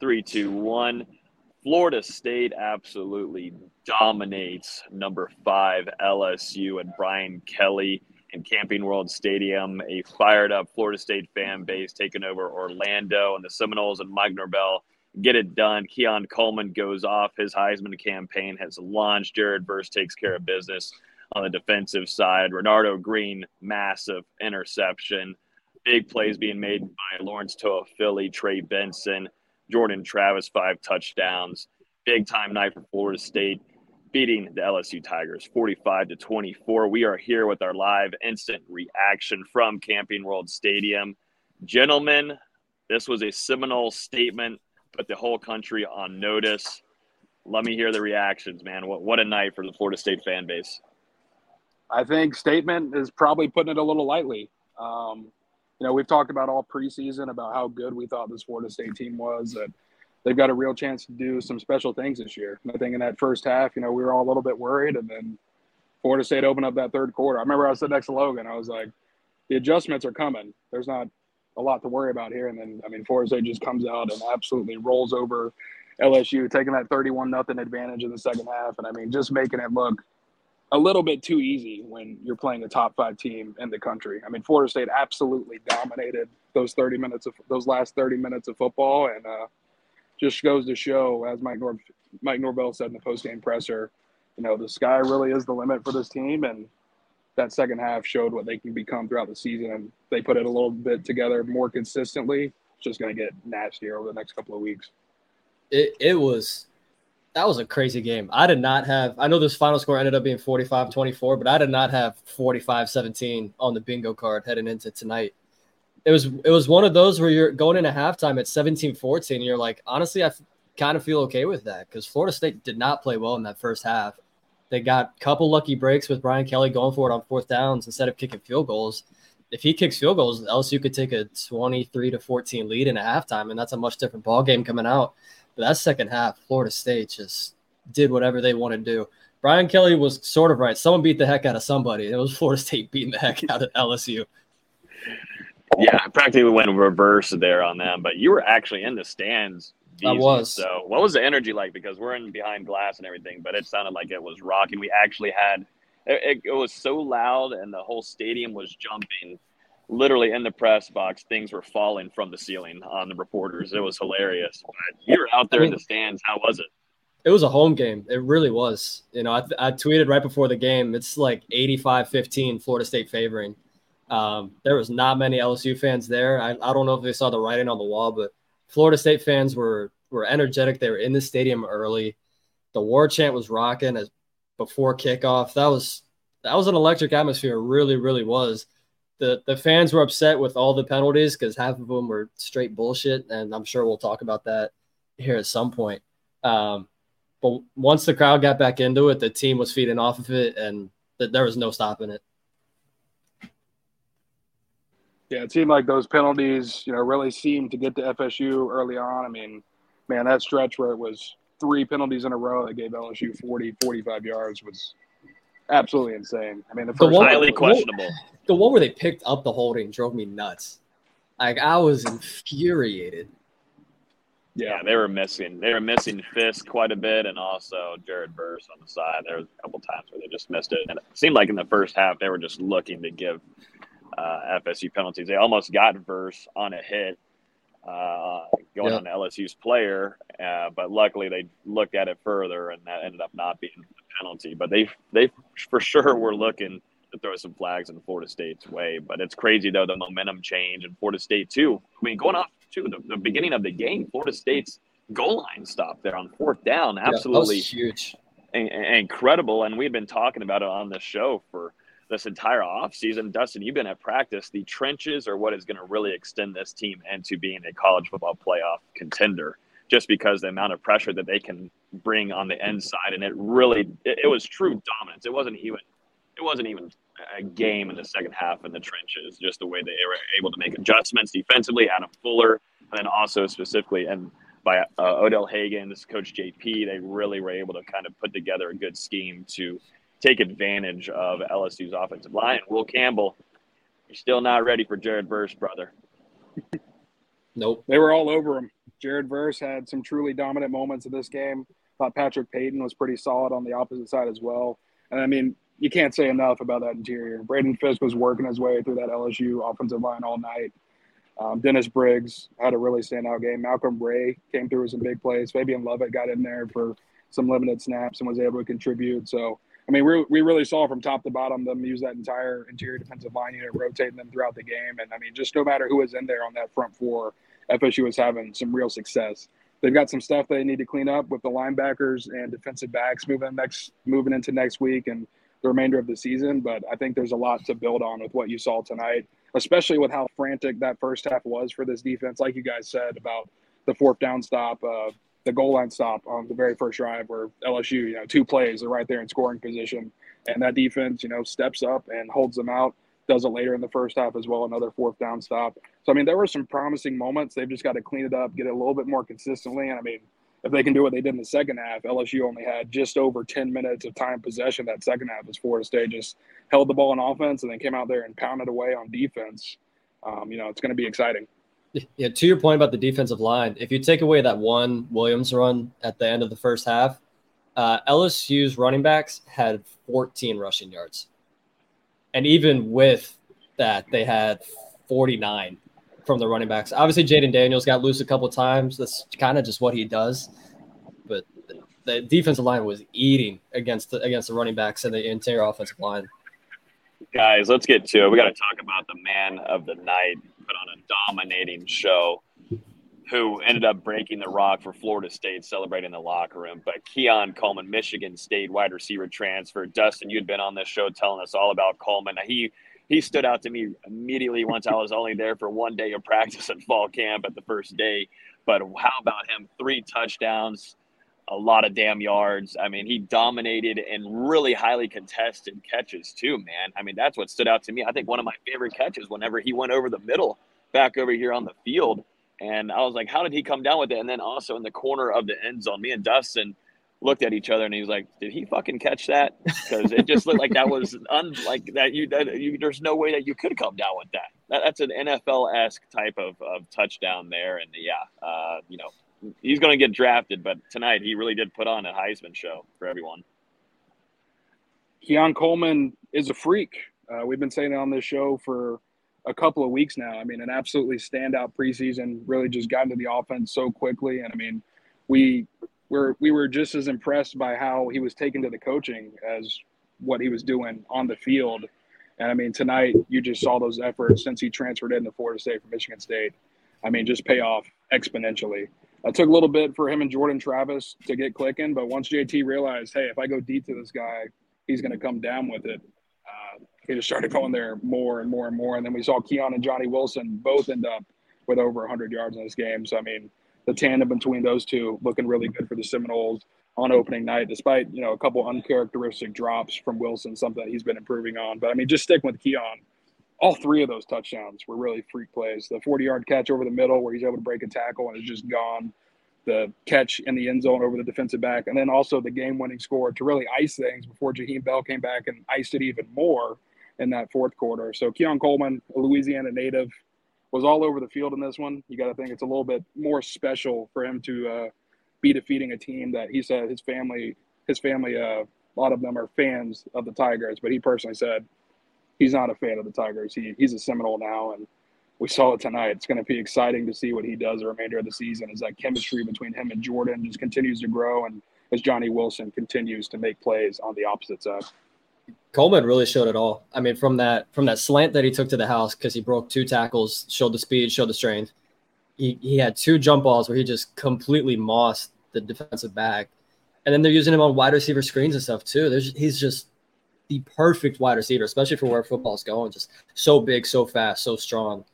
Three, two, one. Florida State absolutely dominates number five LSU and Brian Kelly in Camping World Stadium. A fired up Florida State fan base taking over Orlando and the Seminoles and Mike Norvell get it done. Keon Coleman goes off. His Heisman campaign has launched. Jared Verse takes care of business on the defensive side. Renardo Green, massive interception. Big plays being made by Lawrence Toa Philly, Trey Benson, Jordan Travis, five touchdowns. Big time night for Florida State, beating the LSU Tigers 45 to 24. We are here with our live instant reaction from Camping World Stadium. Gentlemen, this was a seminal statement put the whole country on notice. Let me hear the reactions, man. What what a night for the Florida State fan base. I think statement is probably putting it a little lightly. Um, you know, we've talked about all preseason about how good we thought this Florida State team was. That they've got a real chance to do some special things this year. I think in that first half, you know, we were all a little bit worried, and then Florida State opened up that third quarter. I remember I sitting next to Logan. I was like, the adjustments are coming. There's not a lot to worry about here. And then, I mean, Florida State just comes out and absolutely rolls over LSU, taking that 31 nothing advantage in the second half. And I mean, just making it look a little bit too easy when you're playing a top five team in the country. I mean, Florida State absolutely dominated those 30 minutes of those last 30 minutes of football. And uh, just goes to show, as Mike, Nor- Mike Norvell said in the post game presser, you know, the sky really is the limit for this team. And that second half showed what they can become throughout the season. And they put it a little bit together more consistently. It's just going to get nastier over the next couple of weeks. It, it was that was a crazy game. I did not have, I know this final score ended up being 45 24, but I did not have 45 17 on the bingo card heading into tonight. It was, it was one of those where you're going into halftime at 17 14. You're like, honestly, I kind of feel okay with that because Florida State did not play well in that first half. They got a couple lucky breaks with Brian Kelly going for it on fourth downs instead of kicking field goals. If he kicks field goals, LSU could take a 23 to 14 lead in a halftime, and that's a much different ball game coming out. But that second half, Florida State just did whatever they wanted to do. Brian Kelly was sort of right. Someone beat the heck out of somebody. It was Florida State beating the heck out of LSU. Yeah, practically went reverse there on them. But you were actually in the stands I was. So, what was the energy like? Because we're in behind glass and everything, but it sounded like it was rocking. We actually had it, it, was so loud, and the whole stadium was jumping. Literally in the press box, things were falling from the ceiling on the reporters. It was hilarious. But you were out there I mean, in the stands. How was it? It was a home game. It really was. You know, I, I tweeted right before the game. It's like 85 15 Florida State favoring. Um, there was not many LSU fans there. I, I don't know if they saw the writing on the wall, but Florida State fans were were energetic. They were in the stadium early. The war chant was rocking as before kickoff. That was that was an electric atmosphere. Really, really was. The the fans were upset with all the penalties because half of them were straight bullshit, and I'm sure we'll talk about that here at some point. Um, but once the crowd got back into it, the team was feeding off of it, and th- there was no stopping it. Yeah, it seemed like those penalties, you know, really seemed to get to FSU early on. I mean, man, that stretch where it was three penalties in a row that gave LSU 40, 45 yards was absolutely insane. I mean, the first the one, highly questionable. The one where they picked up the holding drove me nuts. Like I was infuriated. Yeah, they were missing. They were missing Fisk quite a bit, and also Jared Verse on the side. There was a couple times where they just missed it, and it seemed like in the first half they were just looking to give uh, FSU penalties. They almost got Verse on a hit uh, going on to LSU's player, uh, but luckily they looked at it further, and that ended up not being a penalty. But they they for sure were looking to throw some flags in Florida State's way. But it's crazy though the momentum change and Florida State too. I mean, going off to the, the beginning of the game, Florida State's goal line stop there on fourth down, absolutely yeah, huge, incredible. And we've been talking about it on the show for this entire offseason. Dustin, you've been at practice. The trenches are what is going to really extend this team into being a college football playoff contender, just because the amount of pressure that they can bring on the inside. And it really, it, it was true dominance. It wasn't even, it wasn't even a game in the second half in the trenches, just the way they were able to make adjustments defensively. Adam Fuller, and then also specifically, and by uh, Odell this Coach JP, they really were able to kind of put together a good scheme to take advantage of LSU's offensive line. Will Campbell, you're still not ready for Jared Verse, brother. Nope. They were all over him. Jared Verse had some truly dominant moments in this game. Thought Patrick Payton was pretty solid on the opposite side as well. And I mean, you can't say enough about that interior. Braden Fisk was working his way through that LSU offensive line all night. Um, Dennis Briggs had a really standout game. Malcolm Ray came through with some big plays. Fabian Lovett got in there for some limited snaps and was able to contribute. So, I mean, we, we really saw from top to bottom them use that entire interior defensive line unit, rotating them throughout the game. And I mean, just no matter who was in there on that front four, FSU was having some real success. They've got some stuff they need to clean up with the linebackers and defensive backs moving next moving into next week and the remainder of the season. But I think there's a lot to build on with what you saw tonight, especially with how frantic that first half was for this defense. Like you guys said about the fourth down stop, uh, the goal line stop on the very first drive where LSU, you know, two plays, are right there in scoring position. And that defense, you know, steps up and holds them out, does it later in the first half as well, another fourth down stop. So, I mean, there were some promising moments. They've just got to clean it up, get it a little bit more consistently. And I mean, if they can do what they did in the second half, LSU only had just over 10 minutes of time possession that second half as Florida State just held the ball in offense and then came out there and pounded away on defense. Um, you know, it's going to be exciting. Yeah, to your point about the defensive line, if you take away that one Williams run at the end of the first half, uh, LSU's running backs had 14 rushing yards. And even with that, they had 49 from the running backs. Obviously, Jayden Daniels got loose a couple times. That's kind of just what he does. But the defensive line was eating against the, against the running backs and the interior offensive line. Guys, let's get to it. We got to talk about the man of the night, put on a dominating show, who ended up breaking the rock for Florida State, celebrating the locker room. But Keon Coleman, Michigan State wide receiver transfer. Dustin, you'd been on this show telling us all about Coleman. He he stood out to me immediately once I was only there for one day of practice at fall camp at the first day. But how about him? Three touchdowns, a lot of damn yards. I mean, he dominated and really highly contested catches too, man. I mean, that's what stood out to me. I think one of my favorite catches whenever he went over the middle back over here on the field. And I was like, how did he come down with it? And then also in the corner of the end zone, me and Dustin – looked at each other and he's like, "Did he fucking catch that?" Because it just looked like that was unlike that. You, that you, there's no way that you could come down with that. that that's an NFL esque type of, of touchdown there, and yeah, uh, you know, he's going to get drafted. But tonight, he really did put on a Heisman show for everyone. Keon Coleman is a freak. Uh, we've been saying it on this show for a couple of weeks now. I mean, an absolutely standout preseason. Really just got into the offense so quickly, and I mean, we we're we were just as impressed by how he was taken to the coaching as what he was doing on the field. And I mean, tonight you just saw those efforts since he transferred into Florida State from Michigan State. I mean, just pay off exponentially. It took a little bit for him and Jordan Travis to get clicking, but once JT realized, hey, if I go deep to this guy, he's going to come down with it. Uh, he just started going there more and more and more. And then we saw Keon and Johnny Wilson both end up with over 100 yards in this game. So I mean, the tandem between those two looking really good for the Seminoles on opening night, despite you know a couple uncharacteristic drops from Wilson, something that he's been improving on. But I mean, just sticking with Keon, all three of those touchdowns were really freak plays. The 40-yard catch over the middle where he's able to break a tackle and is just gone. The catch in the end zone over the defensive back, and then also the game-winning score to really ice things before Jaheim Bell came back and iced it even more in that fourth quarter. So Keon Coleman, a Louisiana native, was all over the field in this one. You got to think it's a little bit more special for him to uh, be defeating a team that he said his family, his family, uh, a lot of them are fans of the Tigers, but he personally said he's not a fan of the Tigers. He, he's a Seminole now, and we saw it tonight. It's going to be exciting to see what he does the remainder of the season as that chemistry between him and Jordan just continues to grow, and as Johnny Wilson continues to make plays on the opposite side. Coleman really showed it all. I mean, from that from that slant that he took to the house because he broke two tackles, showed the speed, showed the strength. He he had two jump balls where he just completely mossed the defensive back, and then they're using him on wide receiver screens and stuff too. There's he's just the perfect wide receiver, especially for where football's going. Just so big, so fast, so strong.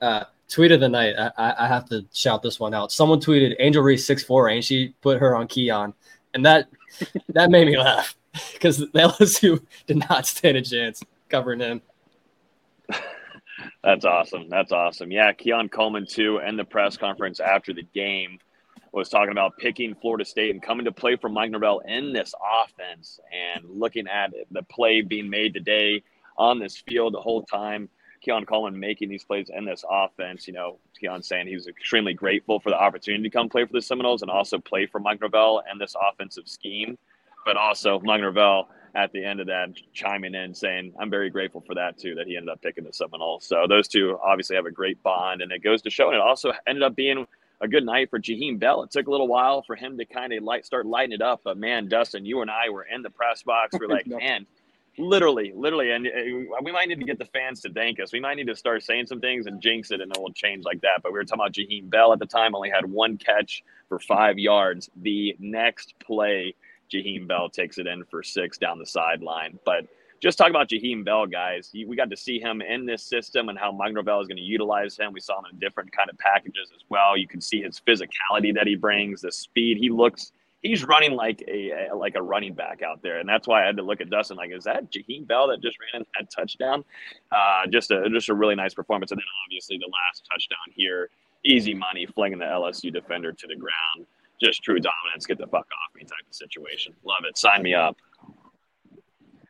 Uh, tweet of the night. I, I have to shout this one out. Someone tweeted Angel Reese six four, and she put her on Keon, and that that made me laugh because the LSU did not stand a chance covering him. That's awesome. That's awesome. Yeah, Keon Coleman too, and the press conference after the game was talking about picking Florida State and coming to play for Mike Norvell in this offense and looking at the play being made today on this field the whole time. Keon Coleman making these plays in this offense. You know, Keon saying he was extremely grateful for the opportunity to come play for the Seminoles and also play for Mike Norvell and this offensive scheme. But also Mike Norvell at the end of that chiming in saying, I'm very grateful for that too, that he ended up picking the Seminoles. So those two obviously have a great bond and it goes to show. And it also ended up being a good night for Jaheim Bell. It took a little while for him to kind of light start lighting it up. But man, Dustin, you and I were in the press box. We're like, man, literally, literally, and uh, we might need to get the fans to thank us. We might need to start saying some things and jinx it, and it will change like that. But we were talking about Jaheim Bell at the time, only had one catch for five yards. The next play, Jaheim Bell takes it in for six down the sideline. But just talk about Jaheim Bell, guys. We got to see him in this system and how Mike Bell is going to utilize him. We saw him in different kind of packages as well. You can see his physicality that he brings, the speed. He looks he's running like a, a, like a running back out there, and that's why I had to look at Dustin like, is that Jaheim Bell that just ran in that touchdown? Uh, just a just a really nice performance, and then obviously the last touchdown here, easy money, flinging the LSU defender to the ground. Just true dominance, get the fuck off me type of situation. Love it. Sign me up.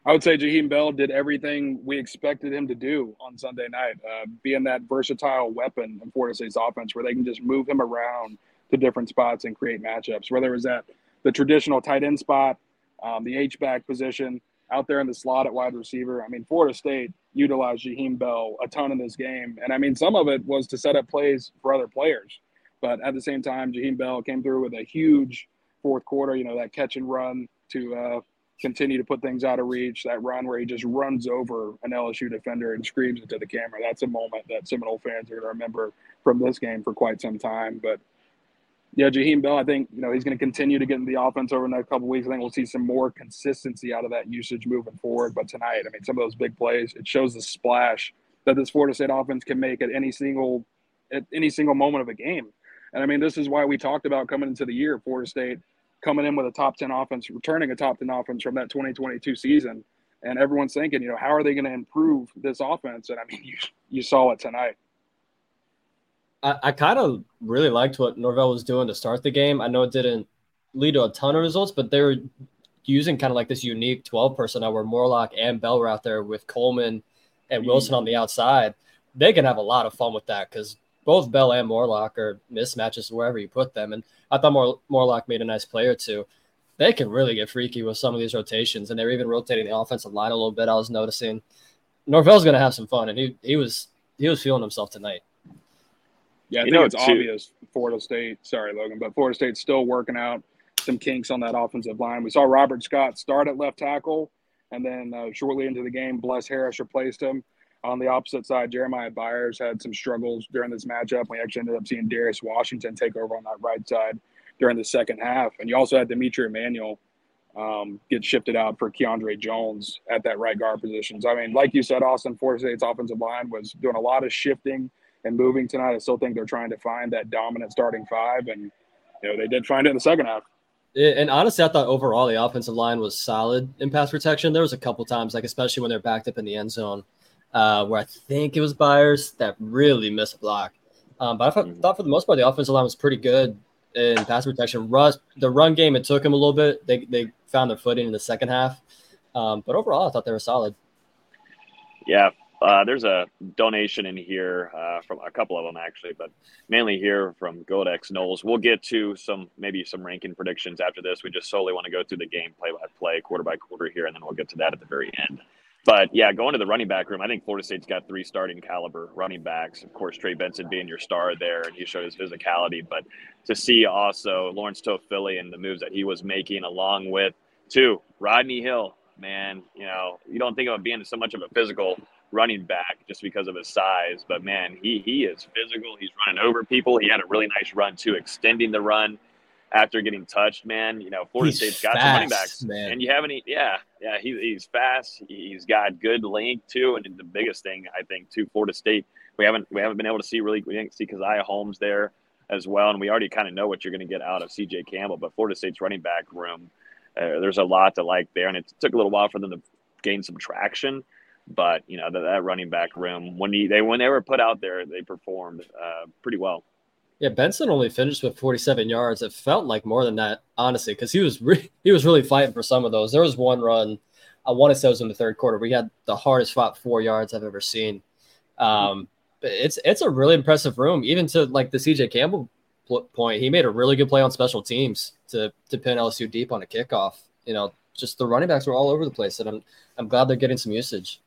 I would say Jaheim Bell did everything we expected him to do on Sunday night, uh, being that versatile weapon in Florida State's offense where they can just move him around to different spots and create matchups, whether it was at the traditional tight end spot, um, the H back position, out there in the slot at wide receiver. I mean, Florida State utilized Jaheim Bell a ton in this game. And I mean, some of it was to set up plays for other players. But at the same time, Jaheim Bell came through with a huge fourth quarter, you know, that catch and run to uh, continue to put things out of reach. That run where he just runs over an LSU defender and screams into the camera. That's a moment that Seminole fans are going to remember from this game for quite some time. But yeah, Jaheim Bell, I think, you know, he's going to continue to get in the offense over the next couple weeks. I think we'll see some more consistency out of that usage moving forward. But tonight, I mean, some of those big plays, it shows the splash that this Florida State offense can make at any single at any single moment of a game. And I mean, this is why we talked about coming into the year, Florida State coming in with a top 10 offense, returning a top 10 offense from that 2022 season. And everyone's thinking, you know, how are they going to improve this offense? And I mean, you, you saw it tonight. I, I kind of really liked what Norvell was doing to start the game. I know it didn't lead to a ton of results, but they were using kind of like this unique 12 personnel where Morlock and Bell were out there with Coleman and mm-hmm. Wilson on the outside. They can have a lot of fun with that because both Bell and Morlock are mismatches wherever you put them. And I thought Mor- Morlock made a nice play or two. They can really get freaky with some of these rotations, and they're even rotating the offensive line a little bit. I was noticing Norvell's going to have some fun, and he he was he was feeling himself tonight. Yeah, I you think it's too. obvious Florida State. Sorry, Logan, but Florida State's still working out some kinks on that offensive line. We saw Robert Scott start at left tackle, and then uh, shortly into the game, Bless Harris replaced him. On the opposite side, Jeremiah Byers had some struggles during this matchup. We actually ended up seeing Darius Washington take over on that right side during the second half. And you also had D'Mitri Emmanuel um, get shifted out for Keandre Jones at that right guard position. So, I mean, like you said, Austin, Florida State's offensive line was doing a lot of shifting and moving tonight. I still think they're trying to find that dominant starting five. And, you know, they did find it in the second half. And honestly, I thought overall the offensive line was solid in pass protection. There was a couple times, like especially when they're backed up in the end zone, uh, where I think it was Byers that really missed a block. Um, but I thought, mm-hmm. thought, for the most part the offensive line was pretty good in pass protection. Russ, the run game, it took him a little bit. They, they found their footing in the second half. Um, but overall, I thought they were solid. Yeah, uh, there's a donation in here uh, from a couple of them actually, but mainly here from Godex Knowles. We'll get to some maybe some ranking predictions after this. We just solely want to go through the game play by play, quarter by quarter here, and then we'll get to that at the very end. But yeah, going to the running back room, I think Florida State's got three starting caliber running backs. Of course, Trey Benson being your star there, and he showed his physicality. But to see also Lawrence Toafili and the moves that he was making, along with two Rodney Hill, man, you know, you don't think of him being so much of a physical running back just because of his size, but man, he he is physical. He's running over people. He had a really nice run too, extending the run after getting touched, man. You know, Florida he's State's got fast, some running backs, man. and you have any? Yeah, yeah, he, he's fast. He's got good length too, and the biggest thing I think too, Florida State, we haven't we haven't been able to see really. We didn't see Caziah Holmes there as well, and we already kind of know what you're going to get out of C.J. Campbell, but Florida State's running back room, uh, there's a lot to like there, and it took a little while for them to gain some traction. But you know that, that running back room when he, they when they were put out there, they performed uh, pretty well. Yeah, Benson only finished with 47 yards. It felt like more than that, honestly, because he was re- he was really fighting for some of those. There was one run, I want to say it was in the third quarter. We had the hardest fought four yards I've ever seen. Um, it's it's a really impressive room, even to like the CJ Campbell point. He made a really good play on special teams to to pin LSU deep on a kickoff. You know, just the running backs were all over the place, and I'm I'm glad they're getting some usage.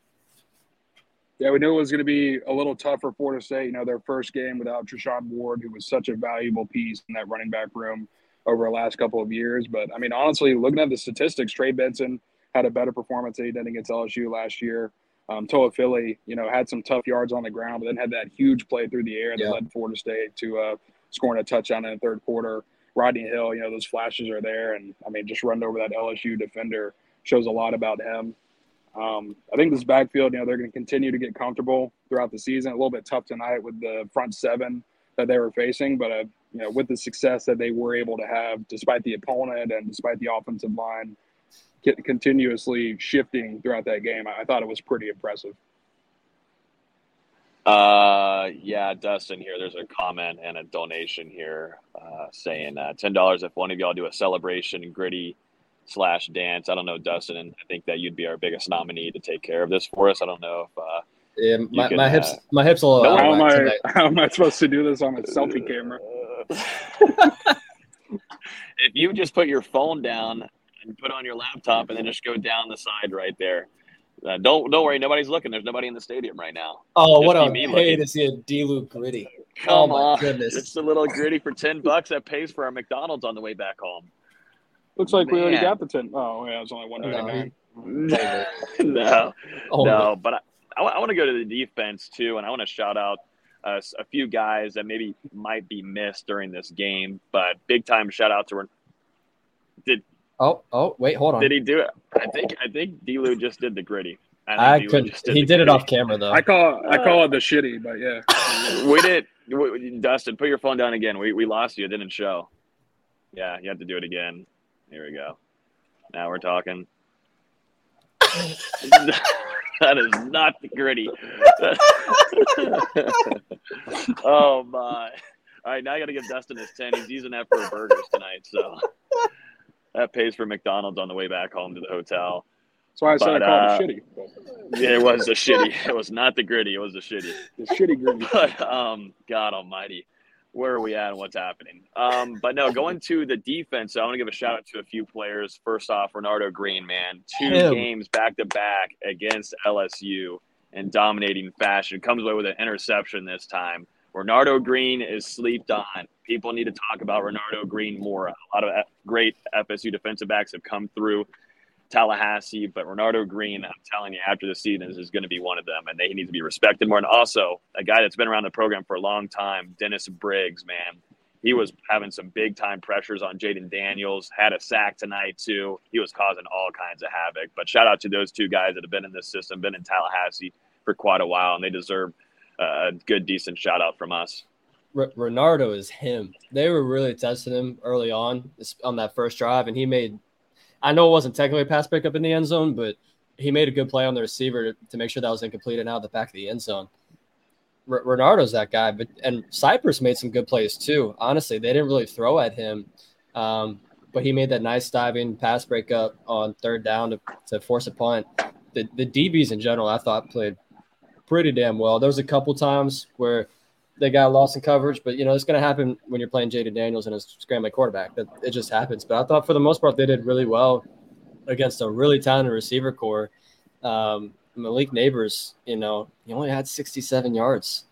Yeah, we knew it was going to be a little tough for Florida State. You know, their first game without Treshaun Ward, who was such a valuable piece in that running back room over the last couple of years. But I mean, honestly, looking at the statistics, Trey Benson had a better performance than he did against LSU last year. Um, Toafili, you know, had some tough yards on the ground, but then had that huge play through the air that yeah. led Florida State to uh, scoring a touchdown in the third quarter. Rodney Hill, you know, those flashes are there, and I mean, just run over that LSU defender shows a lot about him. Um, I think this backfield, you know, they're going to continue to get comfortable throughout the season. A little bit tough tonight with the front seven that they were facing, but uh, you know, with the success that they were able to have, despite the opponent and despite the offensive line continuously shifting throughout that game, I thought it was pretty impressive. Uh, yeah, Dustin here. There's a comment and a donation here uh, saying uh, ten dollars if one of y'all do a celebration gritty slash dance. I don't know, Dustin, and I think that you'd be our biggest nominee to take care of this for us. I don't know if. Uh, yeah, my, can, my hips, uh, my hips will. No, how am I? How am I supposed to do this on a selfie camera? if you just put your phone down and put on your laptop and then just go down the side right there. Uh, don't don't worry, nobody's looking. There's nobody in the stadium right now. Oh, just what a pay to see a D-Luke gritty. Come oh, on, goodness. it's a little gritty for ten bucks that pays for our McDonald's on the way back home. Looks like Man. we already got the ten. Oh, yeah, it's only one ninety nine. No, oh, no, but I, I, I want to go to the defense too, and I want to shout out uh, a few guys that maybe might be missed during this game. But big time shout out to did Oh, oh, wait, hold on. Did he do it? I think I think Delu just did the gritty. I, I could. Did he did gritty. it off camera though. I call I call it the shitty, but yeah. we did. Dustin, put your phone down again. We we lost you. It didn't show. Yeah, you have to do it again. Here we go. Now we're talking. that is not the gritty. oh my! All right, now I got to give Dustin his ten. He's using that for burgers tonight. So that pays for McDonald's on the way back home to the hotel. That's why I said but, I called uh, it shitty. Yeah, it was a shitty. It was not the gritty. It was the shitty. The shitty gritty. But um, God Almighty, where are we at and what's happening? Um, but no, going to the defense, I want to give a shout out to a few players. First off, Renardo Green, man, two Him. games back to back against LSU in dominating fashion. Comes away with an interception this time. Renardo Green is sleeped on. People need to talk about Renardo Green more. A lot of great FSU defensive backs have come through Tallahassee, but Renardo Green, I'm telling you, after the season is going to be one of them, and they need to be respected more. And also, a guy that's been around the program for a long time, Dennis Briggs, man, he was having some big time pressures on Jayden Daniels. Had a sack tonight too. He was causing all kinds of havoc. But shout out to those two guys that have been in this system, been in Tallahassee for quite a while, and they deserve a good, decent shout out from us. Renardo is him. They were really testing him early on on that first drive, and he made. I know it wasn't technically a pass pickup in the end zone, but he made a good play on the receiver to, to make sure that was incomplete and out of the back of the end zone. R- Renardo's that guy, but and Cypress made some good plays too. Honestly, they didn't really throw at him, um, but he made that nice diving pass breakup on third down to, to force a punt. The the DBs in general, I thought played pretty damn well. There was a couple times where they got lost in coverage, but you know it's going to happen when you're playing Jayden Daniels and a scrambling quarterback. That it just happens. But I thought for the most part they did really well against a really talented receiver corps. Um, Malik Nabers, you know, he only had 67 yards.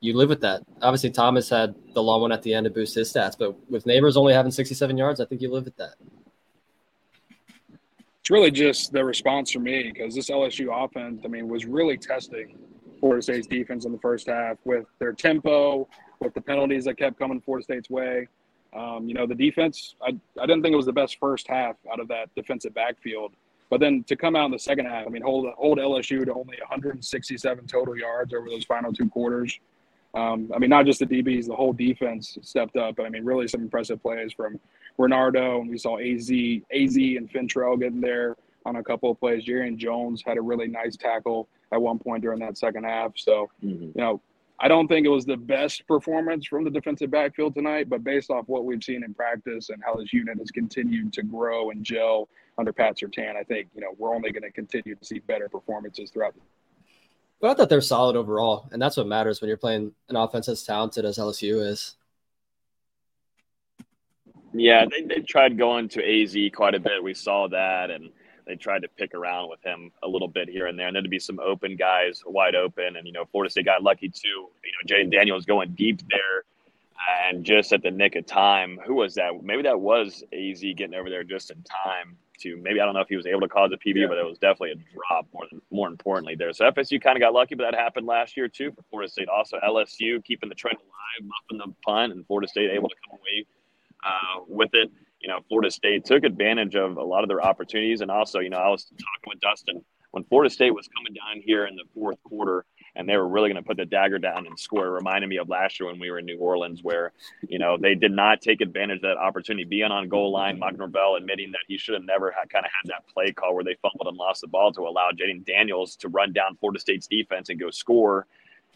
You live with that. Obviously, Thomas had the long one at the end to boost his stats, but with Nabers only having 67 yards, I think you live with that it's really just the response for me because this LSU offense, I mean, was really testing Florida State's defense in the first half with their tempo, with the penalties that kept coming Florida State's way. Um, you know, the defense, I, I didn't think it was the best first half out of that defensive backfield. But then to come out in the second half, I mean, hold hold LSU to only 167 total yards over those final two quarters. Um, I mean, not just the DBs, the whole defense stepped up. But I mean, really some impressive plays from Renardo, and we saw AZ, AZ and Fentrell getting there on a couple of plays. Jarrian Jones had a really nice tackle at one point during that second half. So, mm-hmm. you know, I don't think it was the best performance from the defensive backfield tonight, but based off what we've seen in practice and how this unit has continued to grow and gel under Pat Surtain, I think, you know, we're only going to continue to see better performances throughout the But I thought they're solid overall, and that's what matters when you're playing an offense as talented as LSU is. Yeah, they, they tried going to AZ quite a bit. We saw that, and they tried to pick around with him a little bit here and there. And there'd be some open guys wide open. And, you know, Florida State got lucky too. You know, Jayden Daniels going deep there and just at the nick of time. Who was that? Maybe that was AZ getting over there just in time to maybe I don't know if he was able to cause a PB, yeah. but it was definitely a drop more than more importantly there. So FSU kind of got lucky, but that happened last year too for Florida State. Also LSU keeping the trend alive, muffing the punt, and Florida State able to come away uh, with it. You know, Florida State took advantage of a lot of their opportunities, and also, you know, I was talking with Dustin when Florida State was coming down here in the fourth quarter and they were really going to put the dagger down and score. It reminded me of last year when we were in New Orleans, where you know they did not take advantage of that opportunity, being on goal line. Mike Norvell admitting that he should have never had, kind of had that play call where they fumbled and lost the ball to allow Jayden Daniels to run down Florida State's defense and go score.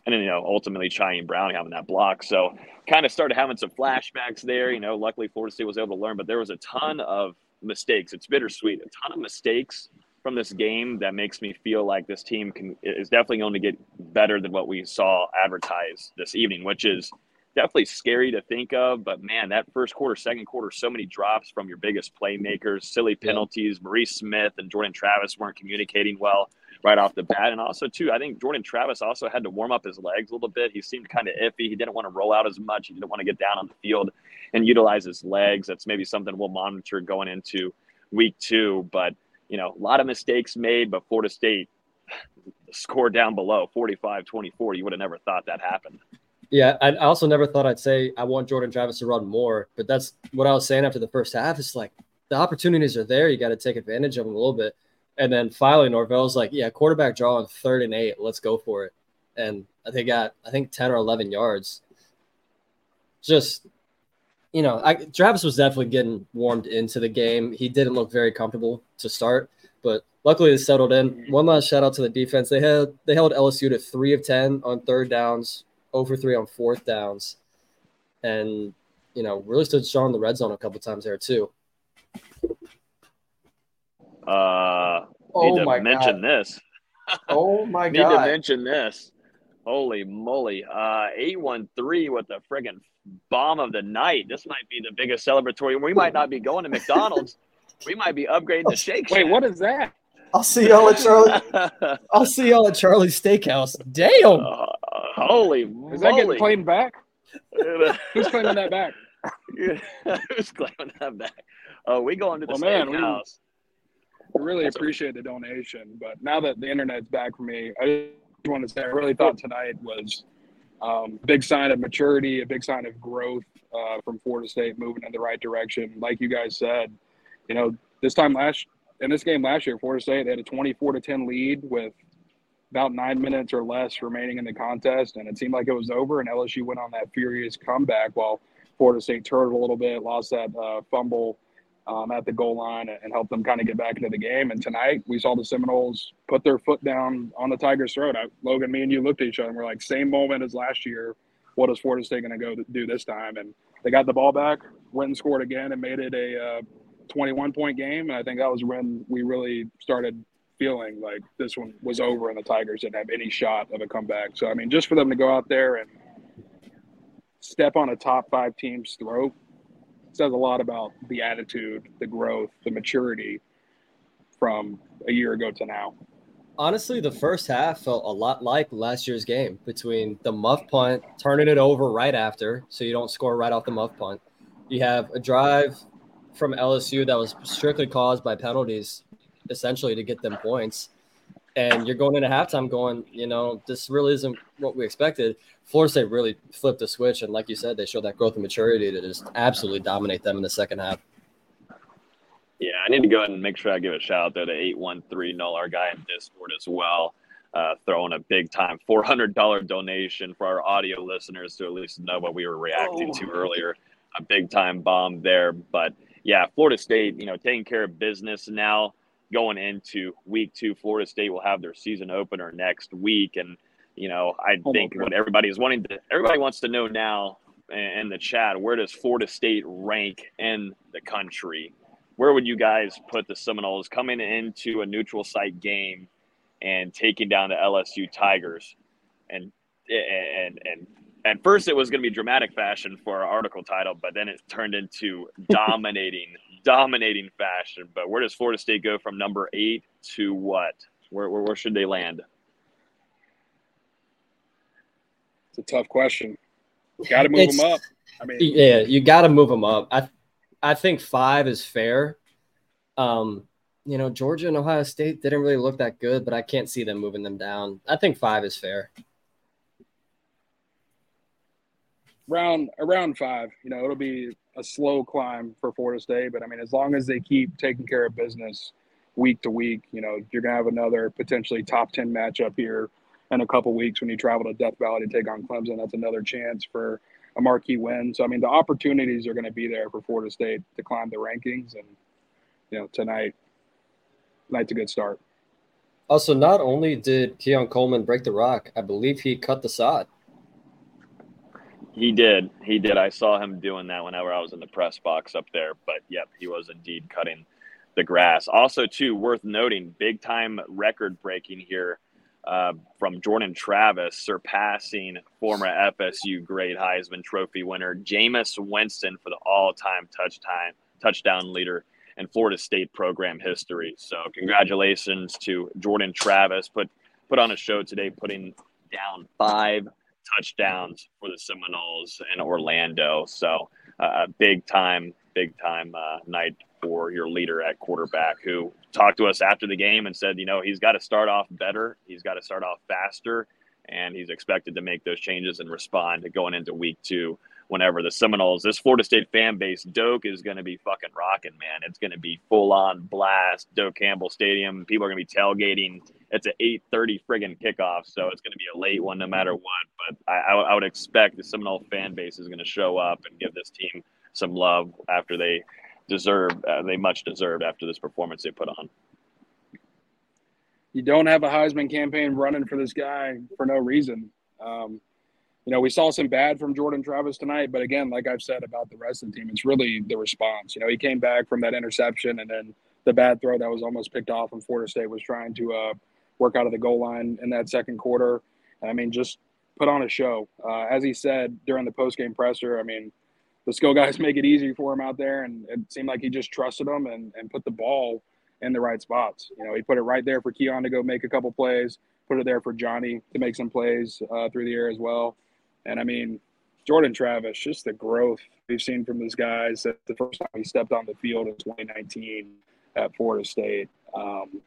And then, you know, ultimately Chaim Brown having that block. So kind of started having some flashbacks there. You know, luckily Florida State was able to learn, but there was a ton of mistakes. It's bittersweet. A ton of mistakes from this game that makes me feel like this team can is definitely going to get better than what we saw advertised this evening, which is definitely scary to think of. But man, that first quarter, second quarter, so many drops from your biggest playmakers, silly penalties. Maurice Smith and Jordan Travis weren't communicating well right off the bat. And also, too, I think Jordan Travis also had to warm up his legs a little bit. He seemed kind of iffy. He didn't want to roll out as much. He didn't want to get down on the field and utilize his legs. That's maybe something we'll monitor going into week two. But you know, a lot of mistakes made, but Florida State scored down below 45 24. You would have never thought that happened. Yeah, I also never thought I'd say I want Jordan Travis to run more, but that's what I was saying after the first half. It's like the opportunities are there. You got to take advantage of them a little bit. And then finally, Norvell's like, yeah, quarterback draw on third and eight. Let's go for it. And they got, I think, 10 or 11 yards. Just you know, I, Travis was definitely getting warmed into the game. He didn't look very comfortable to start, but luckily they settled in. One last shout out to the defense. They had they held LSU to three of ten on third downs, over three on fourth downs, and you know really stood strong in the red zone a couple times there too. Uh, oh need to mention God. this. Oh my need God! Need to mention this. Holy moly! Uh, eight one three with the friggin' bomb of the night. This might be the biggest celebratory. We might not be going to McDonald's. we might be upgrading the Shake Shack. Wait, what is that? I'll see y'all at Charlie. I'll see y'all at Charlie's Steakhouse. Damn! Uh, holy, is that getting claimed back? Who's claiming that back? Who's claiming that back? Oh, we going to the well, man, steakhouse. We really appreciate the donation, but now that the internet's back for me, I just want to say I really thought tonight was um, big sign of maturity, a big sign of growth uh, from Florida State moving in the right direction. Like you guys said, you know, this time last in this game last year, Florida State they had a 24 to 10 lead with about nine minutes or less remaining in the contest, and it seemed like it was over. And LSU went on that furious comeback while Florida State turned a little bit, lost that uh, fumble um, at the goal line and help them kind of get back into the game. And tonight we saw the Seminoles put their foot down on the Tigers' throat. I, Logan, me and you looked at each other and we're like, same moment as last year. What is Florida State going to go do this time? And they got the ball back, went and scored again, and made it a uh, 21 point game. And I think that was when we really started feeling like this one was over and the Tigers didn't have any shot of a comeback. So, I mean, just for them to go out there and step on a top five team's throat says a lot about the attitude, the growth, the maturity from a year ago to now. Honestly, the first half felt a lot like last year's game between the muff punt, turning it over right after, so you don't score right off the muff punt. You have a drive from LSU that was strictly caused by penalties, essentially to get them points and you're going into halftime going, you know, this really isn't what we expected. Florida State really flipped the switch, and like you said, they showed that growth and maturity to just absolutely dominate them in the second half. Yeah, I need to go ahead and make sure I give a shout out there to 813 Null, our guy in Discord as well, uh, throwing a big time $400 donation for our audio listeners to at least know what we were reacting oh. to earlier. A big time bomb there. But yeah, Florida State, you know, taking care of business now going into week two. Florida State will have their season opener next week, and you know I oh think what everybody is wanting to everybody wants to know now in the chat where does Florida State rank in the country? Where would you guys put the Seminoles coming into a neutral site game and taking down the LSU Tigers. And and and at first it was going to be dramatic fashion for our article title, but then it turned into dominating, dominating fashion. But where does Florida State go from number eight to what? Where, where, where should they land? It's a tough question. Got to move it's, them up. I mean, yeah, you got to move them up. I, I think five is fair. Um, you know, Georgia and Ohio State didn't really look that good, but I can't see them moving them down. I think five is fair. Round around five, you know, it'll be a slow climb for Florida State, but I mean, as long as they keep taking care of business week to week, you know, you're gonna have another potentially top ten matchup here in a couple weeks when you travel to Death Valley to take on Clemson. That's another chance for a marquee win. So I mean, the opportunities are going to be there for Florida State to climb the rankings, and you know, tonight, tonight's a good start. Also, not only did Keon Coleman break the rock, I believe he cut the sod. He did. He did. I saw him doing that whenever I was in the press box up there. But yep, he was indeed cutting the grass. Also, too, worth noting, big time record breaking here uh, from Jordan Travis, surpassing former FSU great Heisman Trophy winner Jameis Winston for the all-time touchdown touchdown leader in Florida State program history. So, congratulations to Jordan Travis. Put put on a show today, putting down five touchdowns for the Seminoles in Orlando. So, uh, big time, big time uh, night for your leader at quarterback who talked to us after the game and said, you know, he's got to start off better. He's got to start off faster. And he's expected to make those changes and respond going into week two whenever the Seminoles, this Florida State fan base, Doak is going to be fucking rocking, man. It's going to be full on blast. Doak Campbell Stadium. People are going to be tailgating. It's an 8:30 friggin' kickoff, so it's going to be a late one no matter what. But I, I would expect the Seminole fan base is going to show up and give this team some love after they deserve uh, they much deserved after this performance they put on. You don't have a Heisman campaign running for this guy for no reason. Um, you know, we saw some bad from Jordan Travis tonight, but again, like I've said about the rest of the team, it's really the response. You know, he came back from that interception and then the bad throw that was almost picked off, and Florida State was trying to uh, work out of the goal line in that second quarter. I mean, just put on a show. Uh, as he said during the post game presser, I mean, the skill guys make it easy for him out there, and it seemed like he just trusted them and, and put the ball in the right spots. You know, he put it right there for Keon to go make a couple plays, put it there for Johnny to make some plays uh, through the air as well. And I mean, Jordan Travis, just the growth we've seen from these guys. The first time he stepped on the field in 2019 at Florida State. Um,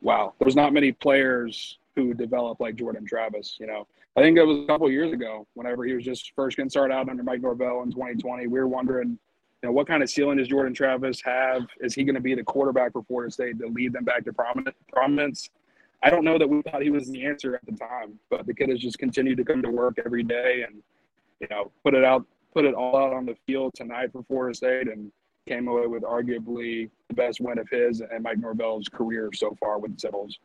wow, there's not many players who develop like Jordan Travis. You know, I think it was a couple years ago, whenever he was just first getting started out under Mike Norvell in 2020. We were wondering, you know, what kind of ceiling does Jordan Travis have? Is he going to be the quarterback for Florida State to lead them back to prominence? I don't know that we thought he was the answer at the time, but the kid has just continued to come to work every day and, you know, put it out, put it all out on the field tonight for Florida State and came away with arguably the best win of his and Mike Norvell's career so far with the Seminoles.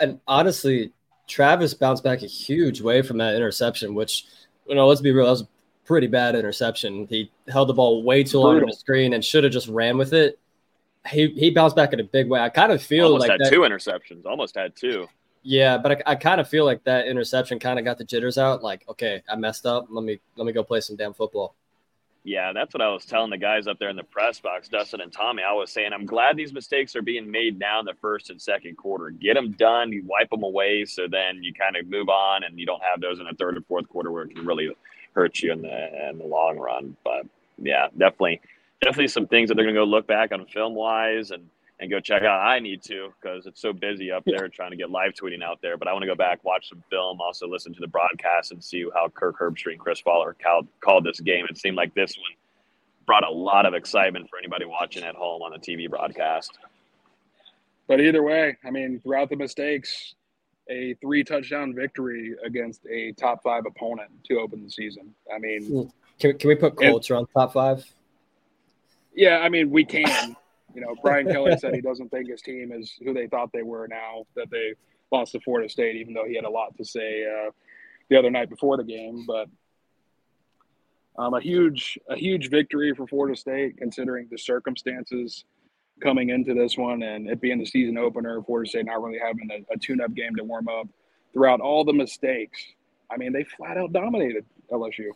And honestly, Travis bounced back a huge way from that interception, which, you know, let's be real, that was a pretty bad interception. He held the ball way too long on the screen and should have just ran with it. He he bounced back in a big way. I kind of feel almost like had that, two interceptions. Almost had two. Yeah, but I, I kind of feel like that interception kind of got the jitters out. Like, okay, I messed up. Let me let me go play some damn football. Yeah, that's what I was telling the guys up there in the press box, Dustin and Tommy. I was saying, I'm glad these mistakes are being made now in the first and second quarter. Get them done, you wipe them away, so then you kind of move on, and you don't have those in the third and fourth quarter where it can really hurt you in the in the long run. But yeah, definitely, definitely some things that they're going to go look back on film wise and and go check out. I need to because it's so busy up there trying to get live tweeting out there. But I want to go back, watch some film, also listen to the broadcast and see how Kirk Herbstreit and Chris Fowler called, called this game. It seemed like this one brought a lot of excitement for anybody watching at home on the TV broadcast. But either way, I mean, throughout the mistakes, a three touchdown victory against a top five opponent to open the season. I mean, hmm. can, can we put Colts on top five? Yeah, I mean, we can. You know, Brian Kelly said he doesn't think his team is who they thought they were now that they lost to Florida State, even though he had a lot to say uh, the other night before the game. But um, a huge, a huge victory for Florida State, considering the circumstances coming into this one and it being the season opener, Florida State not really having a, a tune up game to warm up throughout all the mistakes. I mean, they flat out dominated LSU.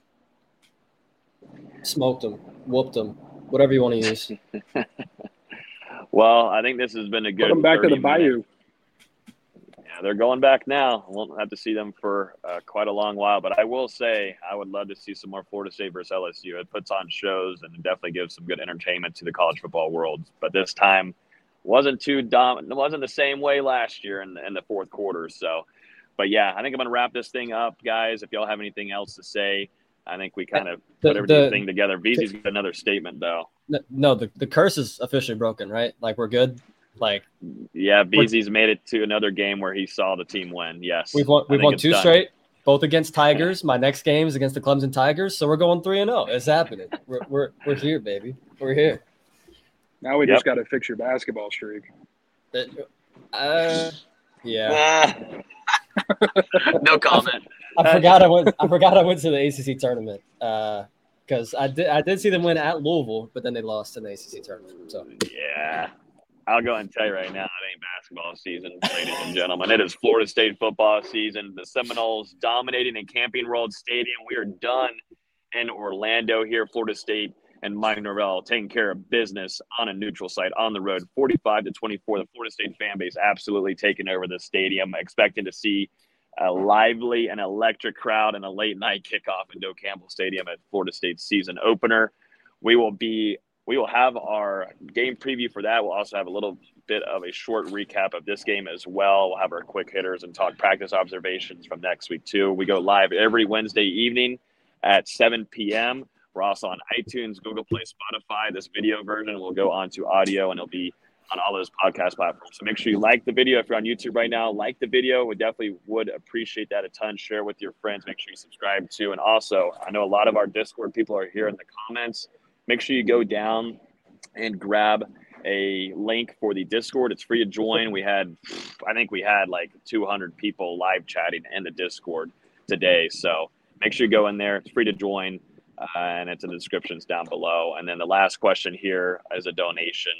Smoked them, whooped them, whatever you want to use. well, I think this has been a good. Them back to the Bayou. Yeah, they're going back now. Won't have to see them for uh, quite a long while, but I will say I would love to see some more Florida State versus LSU. It puts on shows and definitely gives some good entertainment to the college football world. But this time wasn't too dom- wasn't the same way last year in in the fourth quarter. So, but yeah, I think I'm going to wrap this thing up, guys. If y'all have anything else to say, I think we kind of the, put everything the, together. VZ's got another statement though. No, the, the curse is officially broken, right? Like we're good. Like yeah, VZ's made it to another game where he saw the team win. Yes, we've won. We've won two done. straight, both against Tigers. My next game is against the Clemson Tigers, so we're going three and zero. Oh. It's happening. We're we're we're here, baby. We're here. Now we yep. just got to fix your basketball streak. Uh, yeah. no comment. I forgot I went. I forgot I went to the ACC tournament because uh, I did. I did see them win at Louisville, but then they lost in the ACC tournament. So yeah, I'll go and tell you right now, it ain't basketball season, ladies and gentlemen. It is Florida State football season. The Seminoles dominating in Camping World Stadium. We are done in Orlando here. Florida State and Mike Norvell taking care of business on a neutral site on the road, 45 to 24. The Florida State fan base absolutely taking over the stadium, expecting to see a lively and electric crowd and a late night kickoff in Doak Campbell Stadium at Florida State's season opener. We will be we will have our game preview for that. We'll also have a little bit of a short recap of this game as well. We'll have our quick hitters and talk practice observations from next week too. We go live every Wednesday evening at 7 p.m. We're also on iTunes, Google Play, Spotify. This video version will go on to audio and it'll be on all those podcast platforms. So make sure you like the video if you're on YouTube right now. Like the video. We definitely would appreciate that a ton. Share with your friends. Make sure you subscribe too. And also, I know a lot of our Discord people are here in the comments. Make sure you go down and grab a link for the Discord. It's free to join. We had, I think we had like 200 people live chatting in the Discord today. So make sure you go in there. It's free to join. Uh, and it's in the descriptions down below. And then the last question here is a donation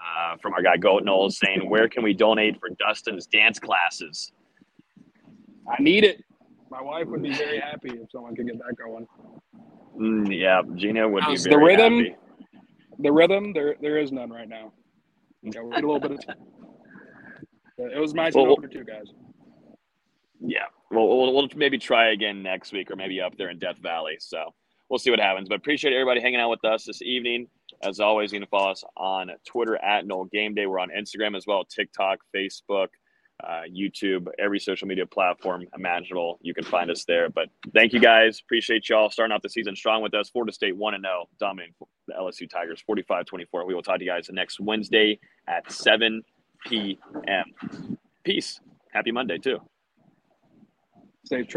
uh, from our guy Goat Knowles saying, Where can we donate for Dustin's dance classes? I need it. My wife would be very happy if someone could get that going. Mm, yeah, Gina would be very the rhythm, happy. The rhythm, there there is none right now. Yeah, we need a little bit of time. It was my well, too, guys. Yeah, well, we'll, we'll maybe try again next week or maybe up there in Death Valley. So we'll see what happens. But appreciate everybody hanging out with us this evening. As always, you can follow us on Twitter at Nole Game Day. We're on Instagram as well, TikTok, Facebook, uh, YouTube, every social media platform imaginable. You can find us there. But thank you guys. Appreciate y'all starting off the season strong with us. Florida State 1 0, dominating the LSU Tigers 45 24. We will talk to you guys next Wednesday at 7 p.m. Peace. Happy Monday, too. Safe